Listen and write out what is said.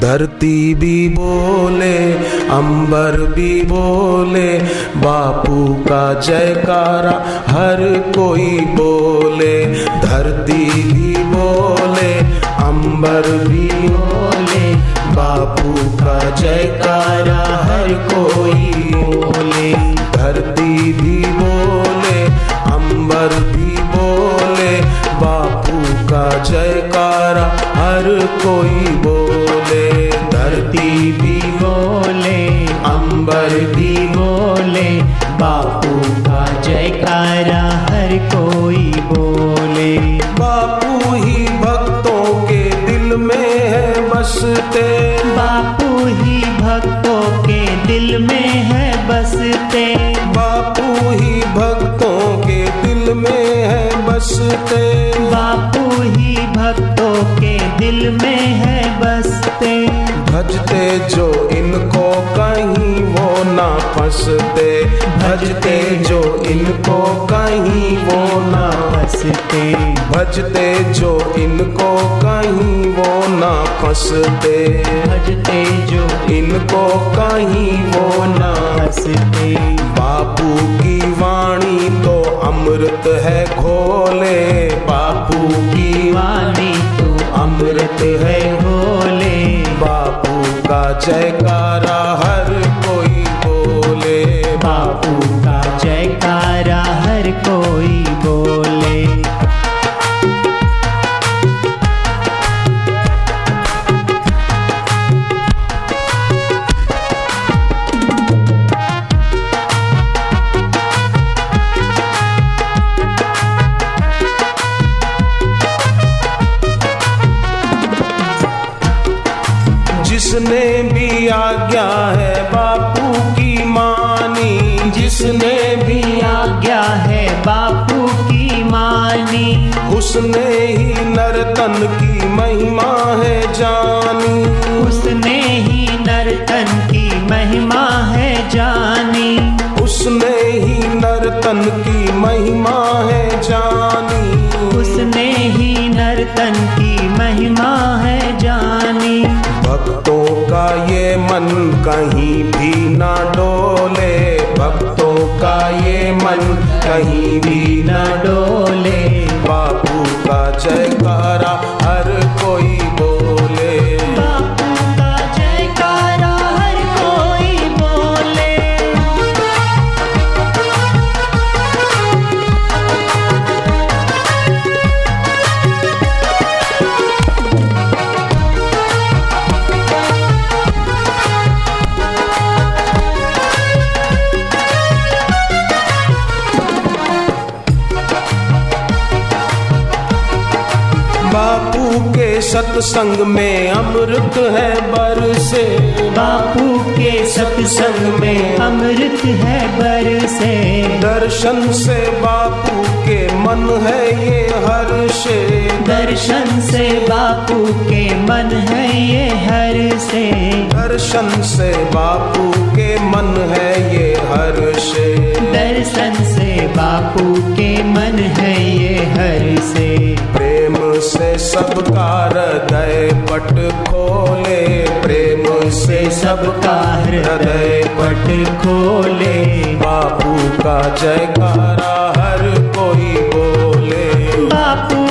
धरती भी बोले, अंबर भी बोले, बापू का जयकारा हर कोई बोले। धरती भी बोले, अंबर भी बोले, बापू का जयकारा हर कोई बोले। धरती भी बोले, अंबर भी बोले, बापू का जयकारा हर कोई बोले बोले अंबर भी बोले बापू का जयकारा हर कोई बोले। बापू ही भक्तों के दिल में है बसते बापू ही भक्तों के दिल में है बसते भजते जो इनको कहीं वो ना फंसते। भजते जो इनको कहीं वो ना बसते भजते जो इनको कहीं वो ना फंसते। भजते जो इनको कहीं वो ना हँसते बापू की वाणी तो अमृत है घोले। बापू की वाणी तो अमृत है जयकारा हर कोई बोले बापू का जयकारा हर कोई बोले। जिसने भी आज्ञा है बापू की मानी। जिसने भी आज्ञा है बापू की मानी। उसने ही नर्तन की महिमा है जानी। उसने ही नर्तन की महिमा है जानी। उसने ही नर्तन की महिमा है जानी। उसने ही नर्तन की ये मन कहीं भी ना डोले भक्तों का ये मन कहीं भी ना डोले। सत्संग में अमृत है बरसे। बापू के सत्संग में अमृत है बरसे। दर्शन से बापू के मन है ये हर्षे दर्शन से बापू के मन है ये हर से दर्शन से बापू के मन है ये हर्षे दर्शन से बापू के मन है ये हर से प्रेम से सबका हृदय पट खोले, प्रेम से सबका हृदय पट खोले। बापू का जयकारा हर कोई बोले। बापू